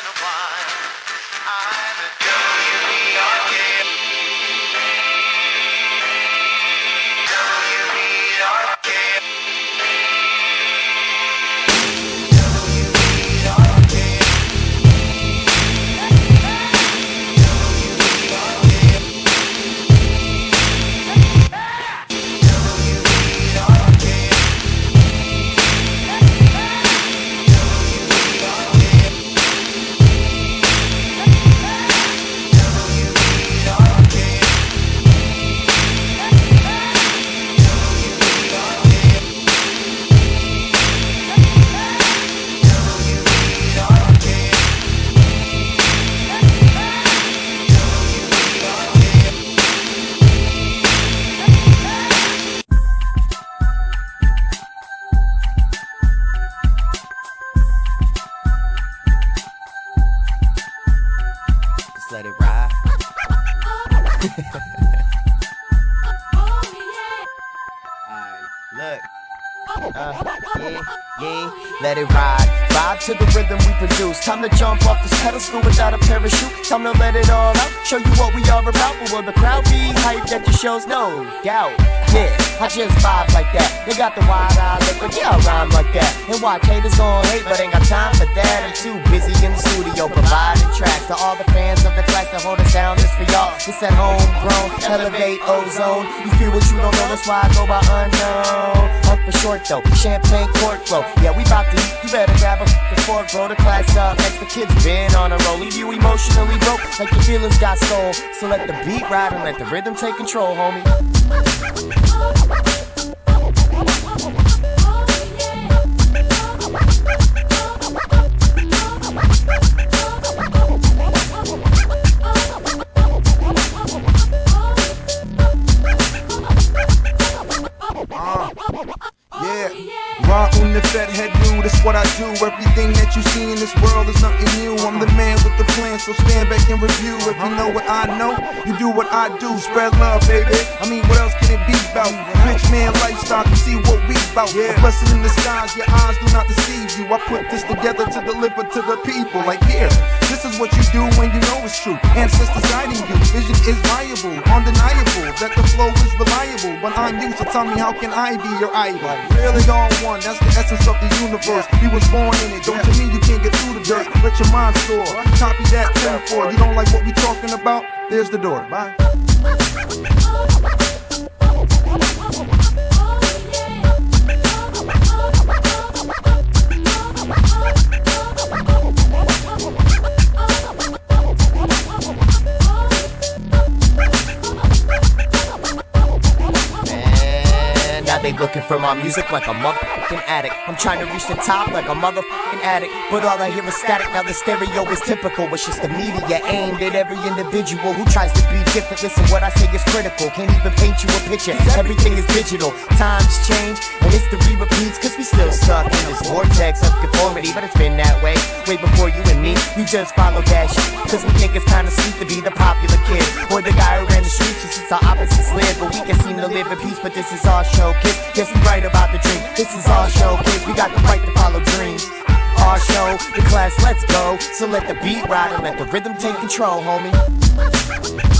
in a while. Time to jump off this pedestal without a parachute. Time to let it all out. Show you what we are about. But will the crowd be hyped at your shows? No doubt. Yeah, I just vibe like that. They got the wide eye look, but yeah, I rhyme like that. And watch haters gon' hate, but ain't got time for that. I'm too busy in the studio providing tracks to all the fans of the class that hold us down. This for y'all. It's at homegrown, elevate ozone. You feel what you don't know, that's why I go by unknown. Up for short though, champagne court flow. Yeah, we bout to eat. You better grab a fork, bro. The class up next. The kids been on a roll. Leave you emotionally broke, like your feelings got soul. So let the beat ride and let the rhythm take control, homie. What I do. Everything that you see in this world is nothing new. I'm the man with the plan, so stand back and review. If you know what I know, you do what I do. Spread love, baby. I mean, what else can it be about? Rich man lifestyle, you see what we about. A blessing in disguise, your eyes do not deceive you. I put this together to deliver to the people. Like here, this is what you do when you know it's true. Ancestors guiding you, vision is viable, undeniable. That the flow is reliable. But I'm you, so tell me how can I be your idol? Really on one, that's the essence of the universe. We was born in it. Don't tell me you can't get through the dirt. Let your mind soar. Copy that 10 4. You don't like what we talking about? There's the door. Bye. They looking for my music like a motherfucking addict. I'm trying to reach the top like a motherfucking addict, but all I hear is static. Now the stereo is typical. It's just the media aimed at every individual who tries to be different. Listen, what I say is critical. Can't even paint you a picture. Everything is digital. Times change, and it's the re-repeats, cause we still stuck in this vortex of conformity. But it's been that way way before you and me. We just follow that shit, cause we think it's kinda sweet to be the popular kid, or the guy who ran the streets just since our opposites live. But we can seem to live in peace, but this is our showcase. Yes, we right about the dream. This is our showcase. We got the right to follow dreams. Our show, the class, let's go. So let the beat ride and let the rhythm take control, homie.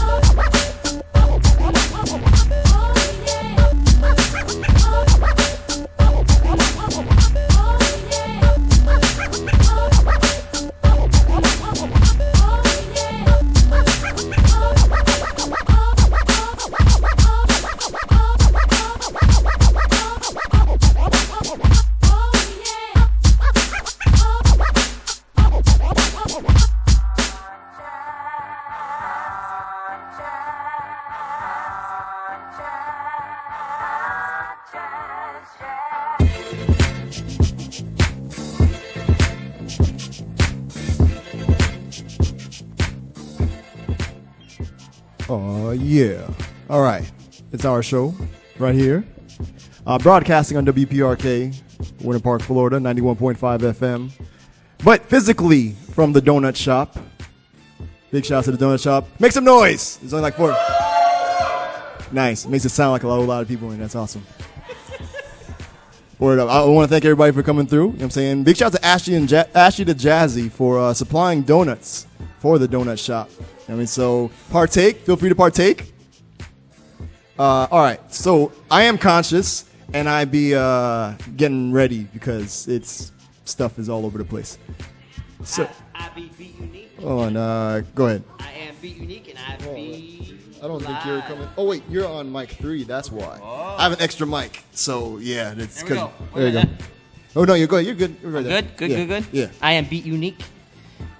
Oh, yeah. All right. It's our show right here. Uh, broadcasting on WPRK, Winter Park, Florida, 91.5 FM. But physically from the donut shop. Big shout out to the donut shop. Make some noise! There's only like four. Nice. Makes it sound like a a lot of people, and that's awesome. Word up. I want to thank everybody for coming through. You know what I'm saying? Big shout out to Ashley and ja- Ashley to Jazzy for uh, supplying donuts for the donut shop. You know what I mean, so partake. Feel free to partake. Uh, all right. So I am conscious, and I be uh, getting ready because it's stuff is all over the place. So, I, I be beat unique. oh, and uh, go ahead. I am beat unique, and I be. I don't think you're coming. Oh wait, you're on mic three. That's why. I have an extra mic, so yeah, it's good. There you go. Oh no, you're good. You're good. You're right there. Good, good, Yeah. good, good. Yeah. I am beat unique,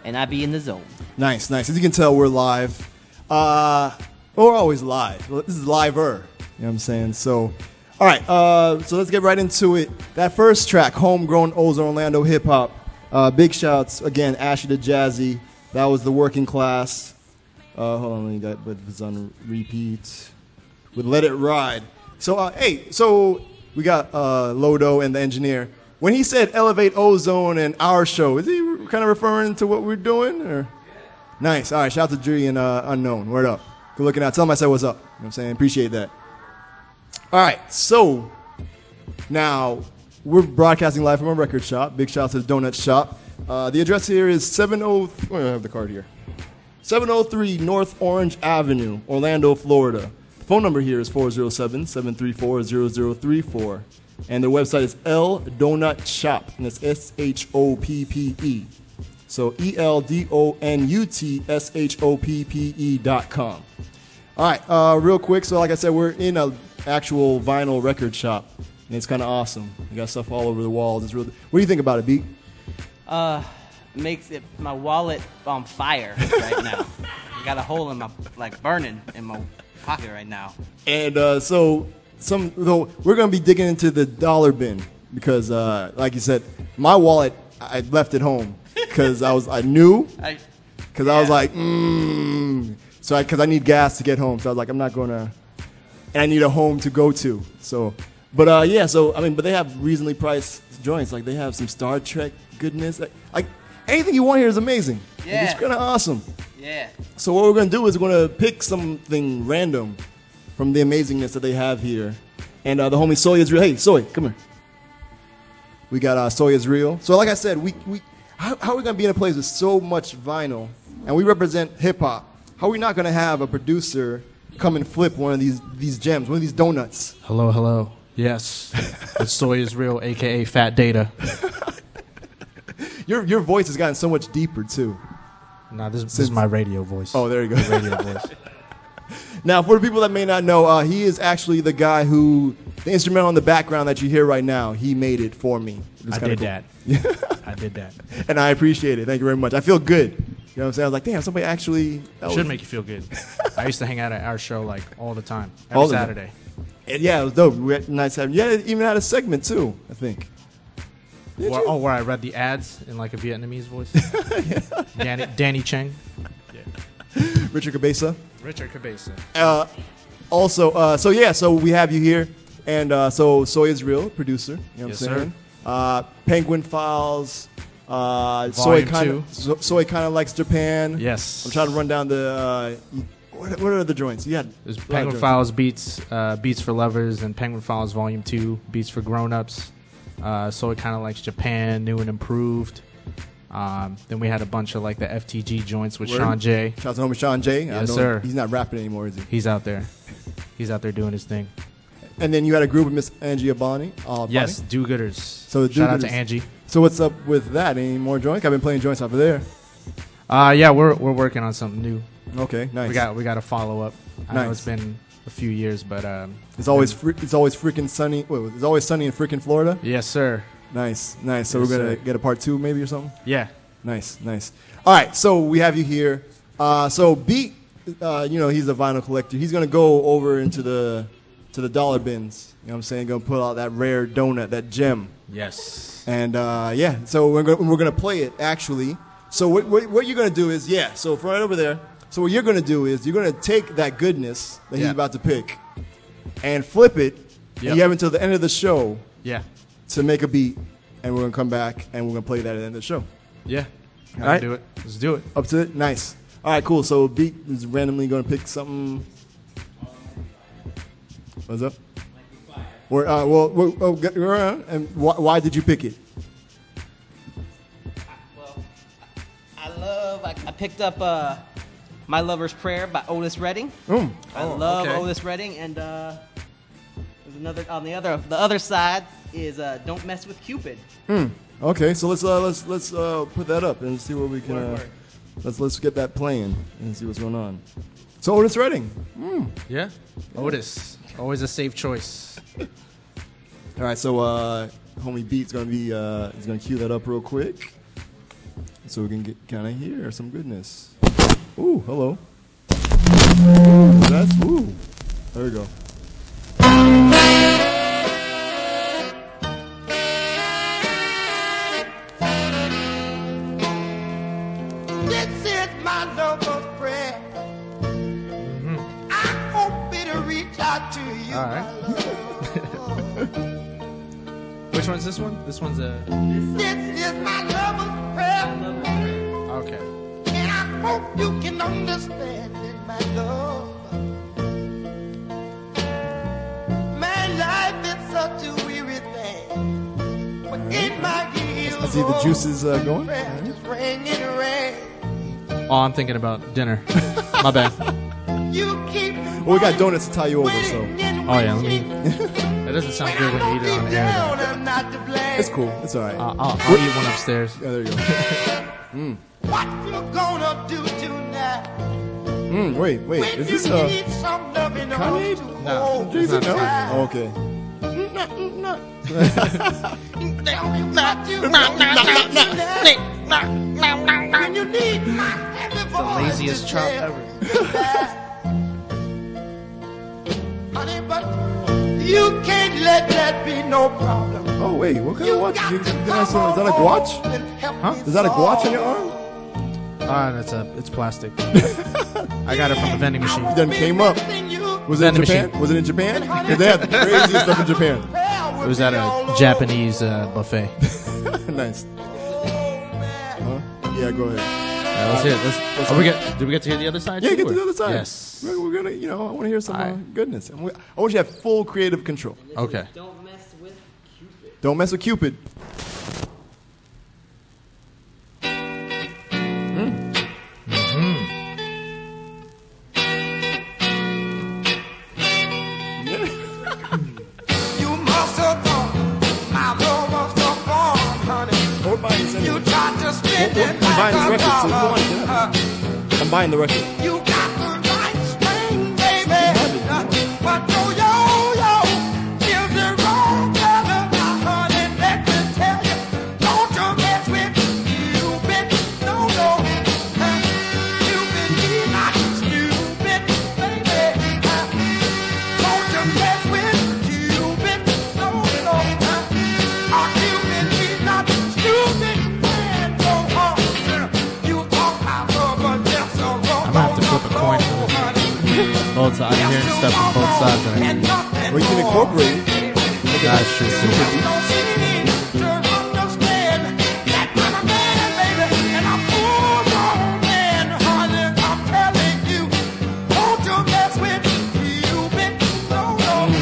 and I be in the zone. Nice, nice. As you can tell, we're live. Uh, we're always live. This is liver. You know what I'm saying? So, all right. Uh, so let's get right into it. That first track, "Homegrown Ozone Orlando Hip Hop." Uh, big shouts again, Ashy to Jazzy. That was the working class. Uh, hold on, let me get, but it's on repeat with "Let It Ride." So, uh, hey, so we got uh, Lodo and the engineer. When he said "Elevate Ozone" and our show, is he kind of referring to what we're doing, or? Nice. All right. Shout out to Jury and uh, Unknown. Word up. Good looking out. Tell him I said what's up. You know what I'm saying? Appreciate that. All right. So now we're broadcasting live from a record shop. Big shout out to the Donut Shop. Uh, the address here is 70. Oh, I have the card here. 703 North Orange Avenue, Orlando, Florida. The phone number here is 407 734 0034. And their website is L Donut Shop, and it's S H O P P E. So E L D O N U T S H O P P E dot com. All right, uh, real quick. So, like I said, we're in an actual vinyl record shop, and it's kind of awesome. You got stuff all over the walls. It's really. What do you think about it, Beat? Uh, makes it my wallet on fire right now. I got a hole in my like burning in my pocket right now. And uh, so, some though we're gonna be digging into the dollar bin because, uh, like you said, my wallet I left at home because I was I knew I, because I was like, mm. so because I, need gas to get home. So I was like, I'm not gonna, and I need a home to go to. So, but uh, yeah. So I mean, but they have reasonably priced joints. Like they have some Star Trek goodness. Like, like anything you want here is amazing. Like, Yeah. it's kind of awesome. yeah. So what we're gonna do is we're gonna pick something random from the amazingness that they have here. And uh, the homie Soy is real. Hey, Soy, come here. We got uh, Soy is real. So like I said, we we how, how are we gonna be in a place with so much vinyl, and we represent hip hop? How are we not gonna have a producer come and flip one of these these gems, one of these donuts? Hello, hello. Yes, it's Soy is real, aka Fat Data. Your your voice has gotten so much deeper too. Nah, this, this is my radio voice. Oh, there you go. radio voice. Now, for the people that may not know, uh, he is actually the guy who the instrumental in the background that you hear right now. He made it for me. It I did cool. that. I did that. and I appreciate it. Thank you very much. I feel good. You know what I'm saying? I was like, damn, somebody actually. That was, Should make you feel good. I used to hang out at our show like all the time, every All. Saturday. And yeah, it was dope. We had nice having. Yeah, even had a segment too. I think. Did Where, you? oh, where I read the ads in like a Vietnamese voice. Danny, Danny Cheng, Richard Cabeza. Richard Cabeza. Uh, also, uh, so yeah, so we have you here, and uh, so Soy is real producer. You know what Yes, I'm sir. saying? Uh, Penguin Files. Uh, Soy Volume kind two. of Soy kind of likes Japan. Yes. I'm trying to run down the. Uh, what, what are the joints? You had There's a lot of Penguin joints. Files beats, uh, beats for lovers, and Penguin Files Volume Two, beats for grown-ups. Uh, so it kind of likes Japan, new and improved. Um, then we had a bunch of like the FTG joints with Word. Sean J. Shout out to homie Sean J. I Yes, know sir. He's not rapping anymore, is he? He's out there. He's out there doing his thing. And then you had a group with Miss Angie Abani. Uh, Yes, do-gooders. So the shout out to Angie. So what's up with that? Any more joints? I've been playing joints of there. Uh, yeah, we're we're working on something new. Okay, nice. We got we got to follow up. I know Nice. it's been a few years, but um, It's always fr- it's always freaking sunny. Wait, it's always sunny in freaking Florida. yes, sir. Nice, nice. So Yes, we're gonna sir. get a part two maybe or something. Yeah, Nice, nice. All right, so we have you here. Uh, so Beat, uh, you know, he's a vinyl collector. He's gonna go over into the to the dollar bins. You know what I'm saying? Gonna pull out that rare donut, that gem. yes. And uh, yeah, so we're gonna, we're gonna play it actually. So what, what, what you're gonna do is yeah. So from right over there. So what you're gonna do is you're gonna take that goodness that he's about to pick and flip it. And you have until the end of the show Yeah, to make a beat, and we're gonna come back and we're gonna play that at the end of the show. yeah. Alright. do it. Let's do it. Up to it, nice. All right, cool. So beat is randomly gonna pick something. What's up? Or, uh, well, well, oh, get around. And why, why did you pick it? Well, I love. I, I picked up uh, "My Lover's Prayer" by Otis Redding. Mm. I love okay. Otis Redding, and uh, there's another on the other. The other side is uh, "Don't Mess with Cupid." Okay, so let's uh, let's let's uh, put that up and see what we can. Uh, let's let's get that playing and see what's going on. So Otis Redding. Yeah. Otis. Always a safe choice. All right, so uh, homie Beat's gonna be uh, he's gonna cue that up real quick, so we can get kind of hear some goodness. Ooh, hello. Ooh, that's ooh. There we go. All right. Which one's this one? This one's a. This is my lover's prayer. Okay. And I hope you can understand it, my love. My life is such a weary thing. But in my ears, I see the juices uh, going. just ring and ring. Oh, I'm thinking about dinner. My bad. You keep Well, we got donuts to tie you over, so Oh yeah. Let me. That doesn't sound good when you eat it on air. it's cool. It's all right. Uh, I'll, I'll eat one upstairs. yeah, there you go. What you gonna do tonight? Mm, wait, wait. When Is this you uh? need some Kanye? to No. hold Jay-Z? No. Kanye. Oh, okay. Tell me what you gonna do tonight. When you need my The laziest chop ever. Honey, but you can't let that be no problem. Oh wait, what kind You of watch? You, to did I come say, is that a watch? home and help Huh? Is that a watch on your arm? Ah, that's a. It's plastic. I got it from a vending machine. It done came up. Was it in Vending Japan? machine. Was it in Japan? 'Cause they have the craziest stuff in Japan. It was at a Japanese uh, buffet. nice. Huh? Yeah, go ahead. Yeah, let's hear it. Let's, oh, we get, did we get to hear the other side? Yeah, too, get to or- the other side. Yes. We're, we're gonna, you know, I want to hear some uh, goodness. And we- I want you to have full creative control. Okay. Don't mess with Cupid. Don't mess with Cupid. Buying the record. You this. Both sides. I'm hearing stuff from both sides. Right now. Well, you can incorporate it. That's true. too. Mm,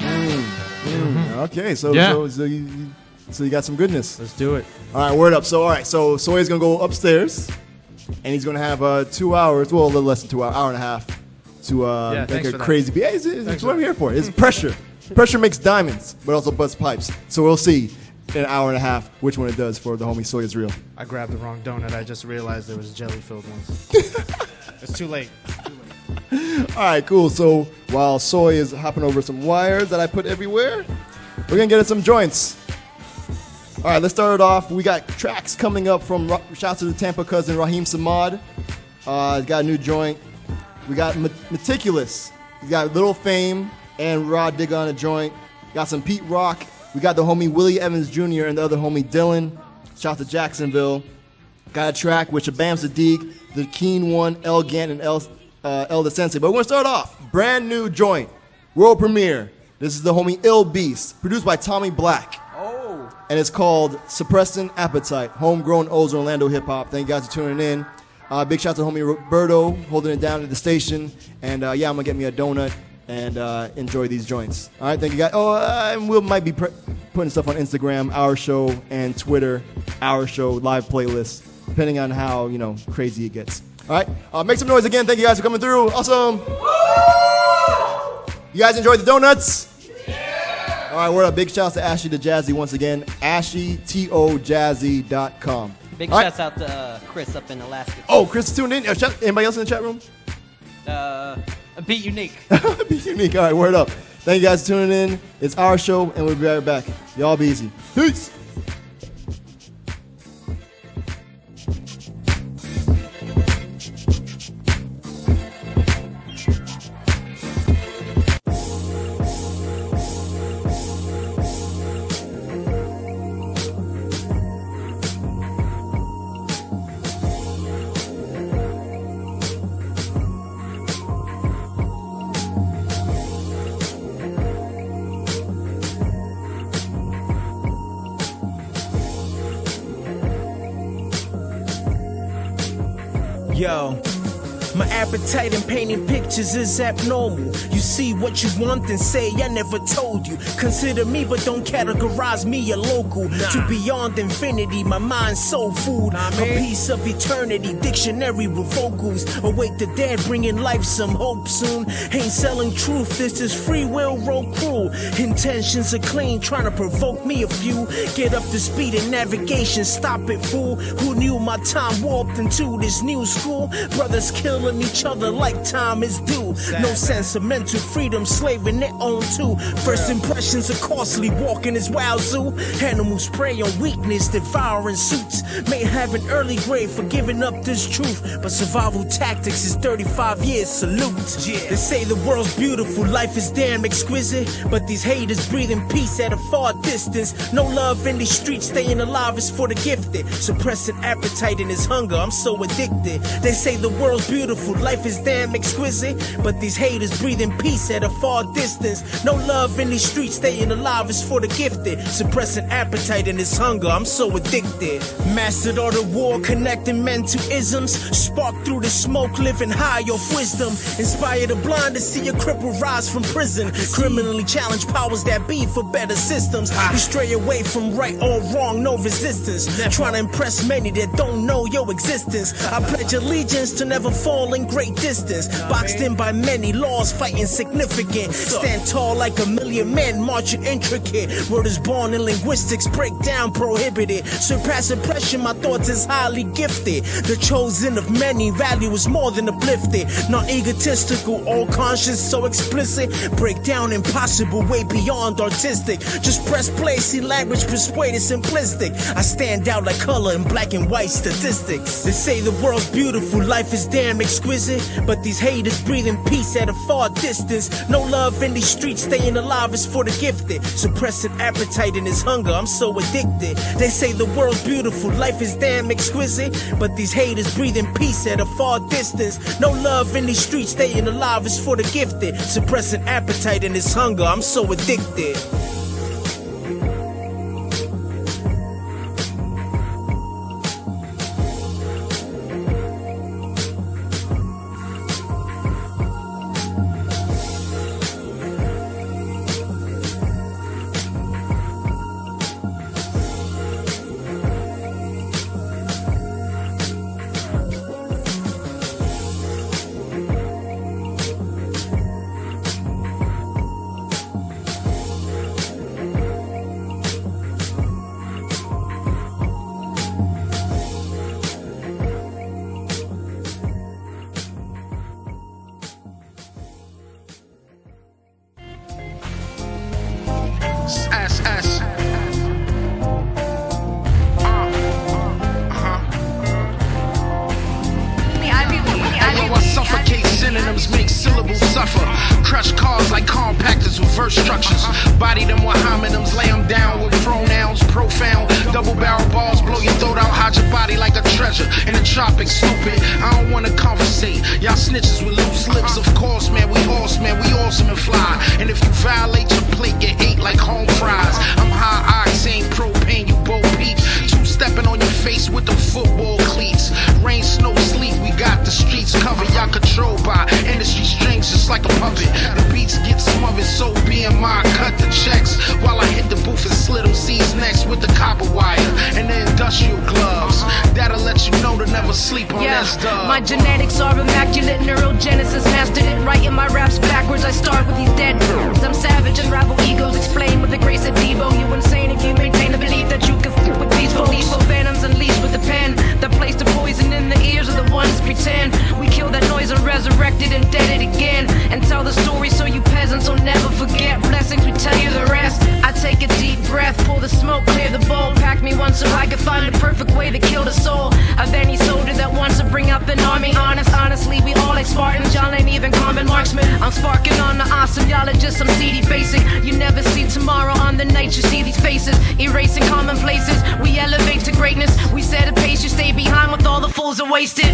mm, mm. Okay, so Yeah. so, so, you, you- so you got some goodness. Let's do it. All right, word up. So all right, so Sawyer's gonna go upstairs, and he's gonna have uh, two hours, well, a little less than two hours, hour and a half, to uh, Yeah, make a crazy beat. Hey, it's, it's Thanks what I'm here for. It's pressure. Pressure makes diamonds, but also busts pipes. So we'll see in an hour and a half which one it does for the homie Soy is real. I grabbed the wrong donut. I just realized there was jelly filled ones. it's too late. All right, cool. So while Soy is hopping over some wires that I put everywhere, we're gonna get at some joints. All right, let's start it off. We got tracks coming up from shouts to the Tampa cousin Raheem Samad. Uh, he's got a new joint. We got Me- Meticulous. We got Little Fame and Rod Digger on a joint. Got some Pete Rock. We got the homie Willie Evans Jr. and the other homie Dillon. Shout to Jacksonville. Got a track with Shabaam Sahdeeq, the Keen One, El Gant, and El, uh, El Sensei. But we're going to start off. Brand new joint. World premiere. This is the homie Ill Beast, produced by Tommy Black. Oh. And it's called Suppressing Appetite, homegrown O's Orlando hip hop. Thank you guys for tuning in. Uh, big shout out to homie Roberto holding it down at the station. And uh, yeah, I'm to get me a donut and uh, enjoy these joints. All right, thank you guys. Oh, uh, and we might be pre- putting stuff on Instagram, our show, and Twitter, our show live playlists, depending on how you know crazy it gets. All right, uh, make some noise again. Thank you guys for coming through. Awesome. You guys enjoyed the donuts? All right, we're a big shouts to Ashley the Jazzy once again. AshleyTOJazzy.com. Big All right. shouts out to uh, Chris up in Alaska. Oh, Chris is tuned in. Uh, shout- Anybody else in the chat room? Uh, be unique. be unique. All right, word up. Thank you guys for tuning in. It's our show, and we'll be right back. Y'all be easy. Peace. Yo. My appetite in painting pictures is abnormal. You see what you want and say, I never told you. Consider me, but don't categorize me a local. To beyond infinity, my mind's soul food. A piece of eternity, dictionary with vocals. Awake the dead, bringing life some hope soon. Ain't selling truth, this is free will, roll cruel. Intentions are clean, trying to provoke me a few. Get up to speed in navigation, stop it, fool. Who knew my time warped into this new school? Brothers killing each other like time is due. No sense of mental freedom, slaving their own too. First impressions are costly, walking is wild zoo. Animals prey on weakness, devouring suits. May have an early grave for giving up this truth, but survival tactics is 35 years salute. They say the world's beautiful, life is damn exquisite, but these haters breathing peace at a far distance. No love in these streets, staying alive is for the gifted. Suppressing appetite and his hunger, I'm so addicted. They say the world's beautiful, life is damn exquisite, but these haters breathing peace at a far distance. No love in these streets, staying alive is for the gifted. Suppressing appetite and his hunger, I'm so addicted. Mastered all the war, connecting men to isms. Spark through the smoke, living high off wisdom. Inspire the blind to see a cripple rise from prison. Criminally challenge powers that be for better systems. Ah. You stray away from right or wrong, no resistance. Trying to impress many that don't know your existence. I pledge allegiance to never fall in great distance. Boxed in by many laws, fighting significant. Stand tall like a million men, marching intricate. Word is born in linguistics, break down prohibited. Surpass oppression, my thoughts is highly gifted. The chosen of many, value is more than uplifted. Not egotistical, all conscious, so explicit. Break down impossible, way beyond artistic. Just press play, see language persuaded, simplistic. I stand out like color in black and white statistics. They say the world's beautiful, life is damn exquisite. But these haters breathing peace at a far distance. No love in these streets, staying alive is for the gifted. Suppressing appetite and his hunger, I'm so addicted. They say the world's beautiful, life is damn exquisite. But these haters breathing peace at a far distance. No love in these streets, staying alive is for the gifted. Suppressing appetite and his hunger, I'm so addicted. Awesome and fly. And if you violate your plate, get ate like home fries. I'm high octane, propane, you both peep. Two stepping on your face with the football cleats. Rain, snow, sleet, we got the streets covered. Y'all controlled by industry strings just like a puppet. The sleep on Yeah, that stuff. my genetics are immaculate. Neurogenesis mastered it. Writing my raps backwards. I start with these dead birds. I'm savage, unravel egos. Explain with the grace of Debo. You insane if you maintain the ears of the ones pretend. We kill that noise and resurrected and dead it again. And tell the story so you peasants will never forget. Blessings, we tell you the rest. I take a deep breath, pull the smoke, clear the bowl. Pack me one so I can find the perfect way to kill the soul of any soldier that wants to bring up an army. Honest, honestly, we all like Spartans. Y'all ain't even common marksmen. I'm sparking on the awesome. Y'all are just some seedy basic. You never see tomorrow on the night you see these faces. Erasing commonplaces. We elevate to greatness. We set a pace. You stay behind with all the fools wasted.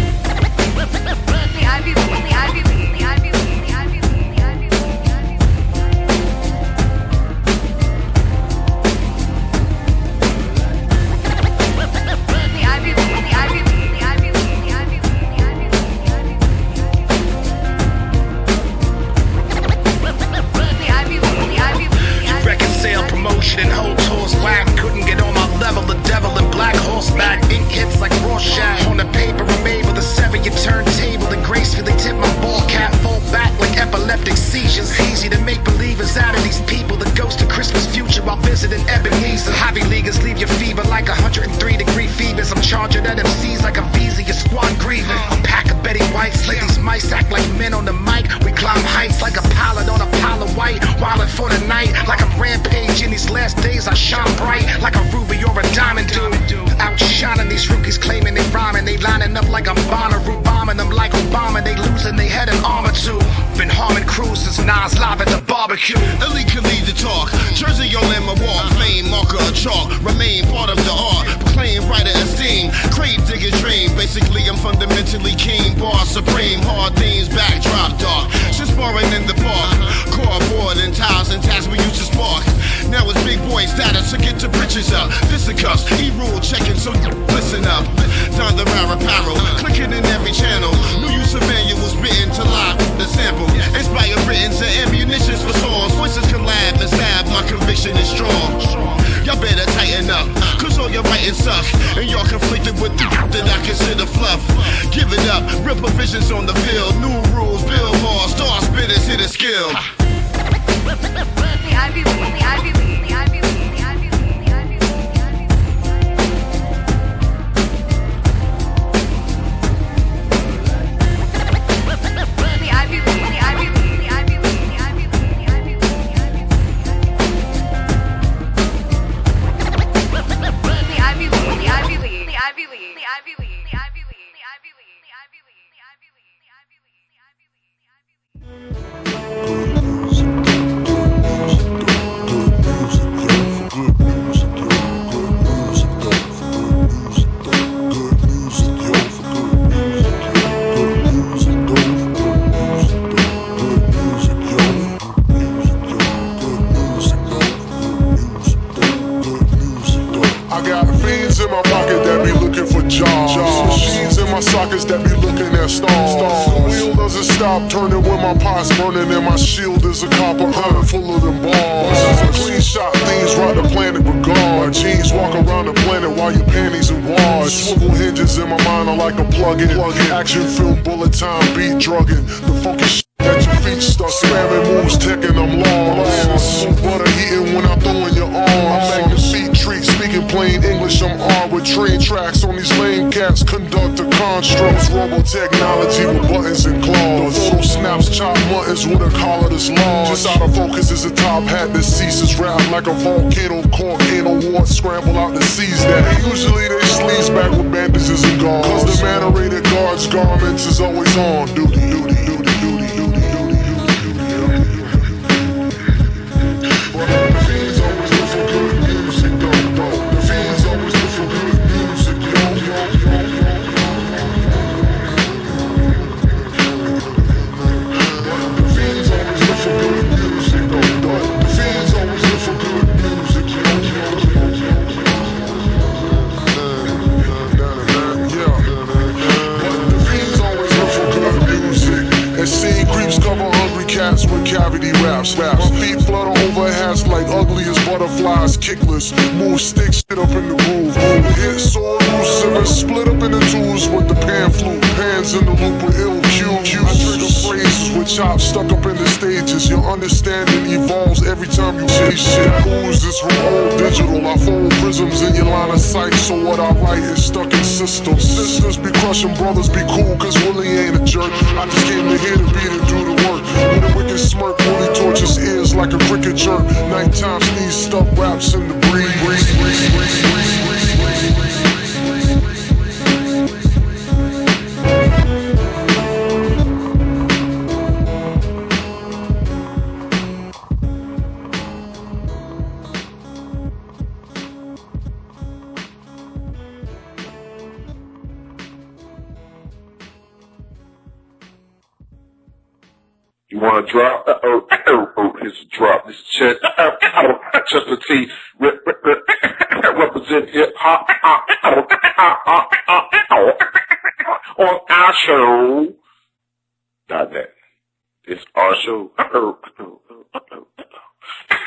Charging at MCs like a visa. Your squad grieving. A pack of Betty Whites. Let these mice act like men on the mic. We climb heights like a pilot on a pile of white. Wildin' for the night like I'm rampage. In these last days, I shine bright like a ruby or a diamond dude. Outshining these rookies claiming they rhyming. They lining up like I'm Bonnaroo. Bombing them like Obama. They losing they head in armor too. Been harming crews since Nas live at the barbecue. Lead the talk. Jersey on my wall, fame marker of chalk. Remain part fundamentally keen. Bar supreme. Hard themes. Backdrop dark. Since sparring in the park. Core board and tiles and tats we used to spark. Now it's big boy status to get the britches up. Fisticuffs. E-rule checking, so listen up. Don the rare apparel. Clicking in every channel. New use of manuals written to live the sample. Inspire written to ammunitions for songs. Voices collab and stab. My conviction is live it up. Rip visions on the field. New rules, build more. Star spinners hit a skill. I. stop turning when my pot's burning and my shield is a copper gun full of them bars. Clean shot, things right the planet regard. My jeans walk around the planet while your panties are washed. Swivel hinges in my mind are like a plug-in. Action film, bullet time, beat drugging. The funky shit feet start spamming moves, taking them. Smooth butter heating when I throw in your arms. I make your feet treat, speaking plain English. I'm armed with train tracks on these lame cats. Conduct the constructs, robo technology with buttons and claws. The photo snaps, chop muttons with a collar that's large. Just out of focus is a top hat that ceases rap like a volcano. Cork anal wart scramble out to seize that. Usually they sleeves back with bandages and gauze. Cause the manerated guard's garments is always on duty, duty, cavity raps. raps. My feet flutter over hats like ugliest butterflies, kickless. Move sticks shit up in the groove. Hit so elusive and split up into twos with the pan flute. Pans in the loop with ill cues. I trigger phrases with chops stuck up in the stages. Your understanding evolves every time you say shit. Who's this from old digital? I fold prisms in your line of sight, so what I write is stuck in systems. Sisters be crushing, brothers be cool, cause Willie ain't a jerk. I just came to here to be the do the work. Wicked smirk, Willie torches ears like a cricket jerk. Nighttime sneeze stuck raps in the breeze. You want to drop? Uh oh, oh, oh, here's a drop. This is Chet. Uh oh, Chester T. Rep, rep, rep, represent hip hop uh, uh, uh, on our show. Not that. It's our show. Uh oh, uh oh, uh oh, uh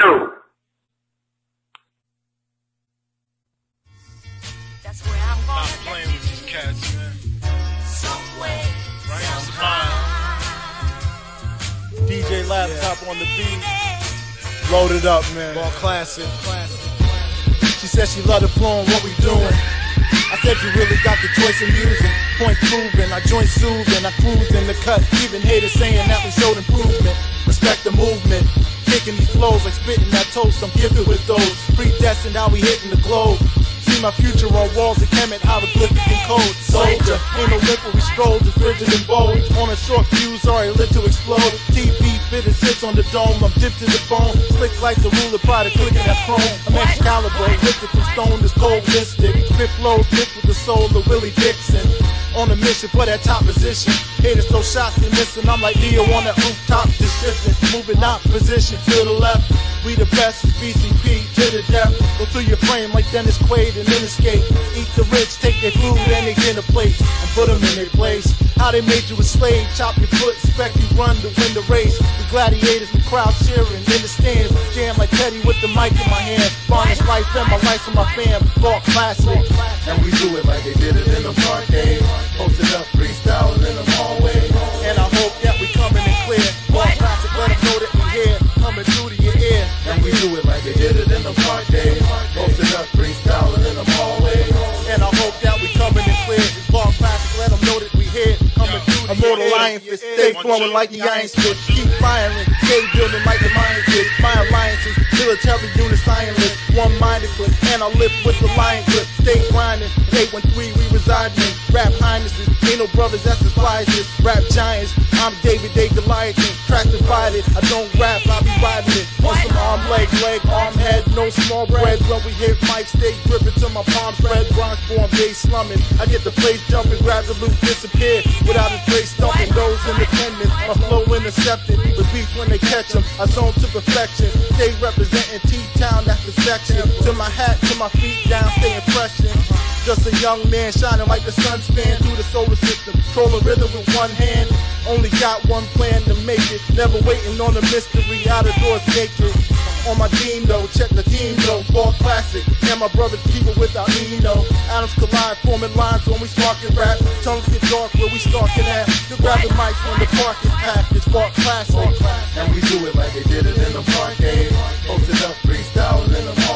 oh. On the beat. Loaded up, man. Ball classic. She said she loved the flow and what we doing. I said you really got the choice of music. Point proven, I joint soothing, I cruise in the cut. Even haters saying that we showed improvement. Respect the movement. Kicking these flows like spitting that toast. I'm gifted with those. Predestined how we hitting the globe. See my future on walls of Kemet, hieroglyphic and code. Soldier, no lip where we stroll, just rigid and bold. On a short fuse, already lit to explode. TV fitted sits on the dome, I'm dipped to the bone. Slick like the ruler, by the clicking that chrome. I'm Excalibur, lifted from stone, this cold mystic. Spit flows, lit with the soul of Willie Dixon. On a mission for that top position. Haters throw shots, they missing. I'm like Leo on that rooftop, just shifting. Moving out position to the left. We the best, BCP to the death. Through your frame like Dennis Quaid and then escape. Eat the rich, take their food and they get a plate and put them in their place. How they made you a slave, chop your foot, expect you run to win the race. We gladiators, we crowd cheering in the stands. Jam like Teddy with the mic in my hand. Bonus life and my life for my fam. Ball classic. And we do it like they did it in the parkade. Eh? Posted up, freestyling in the hallway. And I hope that we coming in clear. Ball classic, let them know that we here. Coming through to your ear. And we do it like they did it Coming through to lion fist, stay flowing like the iron spit. Keep firing, stay building like the lion fist. My alliances, military units, scientists. One minded clip, and I live with the lion clip. Stay grinding, 813 we reside in. Rap highnesses, ain't no brothers that's as fly as. Rap giants, I'm David Day Goliath. and Track divided, I don't rap, I be riding it. On some arm, leg, leg, arm, head, no small bread. When we hit mic, stay gripping till my palms red. Bronx form, day slumming. I get the place jumping, grab the loot, disappear. Without a trace, stumping those independent. My flow intercepted, the beef when they catch them. I zone to perfection. Stay representing T-Town, that's the section. To my hat, to my feet down, stay impression. Just a young man shining like the sun span through the solar system. Controlling rhythm with one hand. Only got one plan to make it. Never waiting on the mystery. Out of doors naked. On my team though, check the team though. Ball classic. And my brothers keep it without Eno. Atoms collide, forming lines when we sparking rap. Tongues get dark where we stalking at. You grab the mic when the park is packed. It's Ball classic. And we do it like they did it in the parkade. Eh? Posted up, freestyling in the hallway.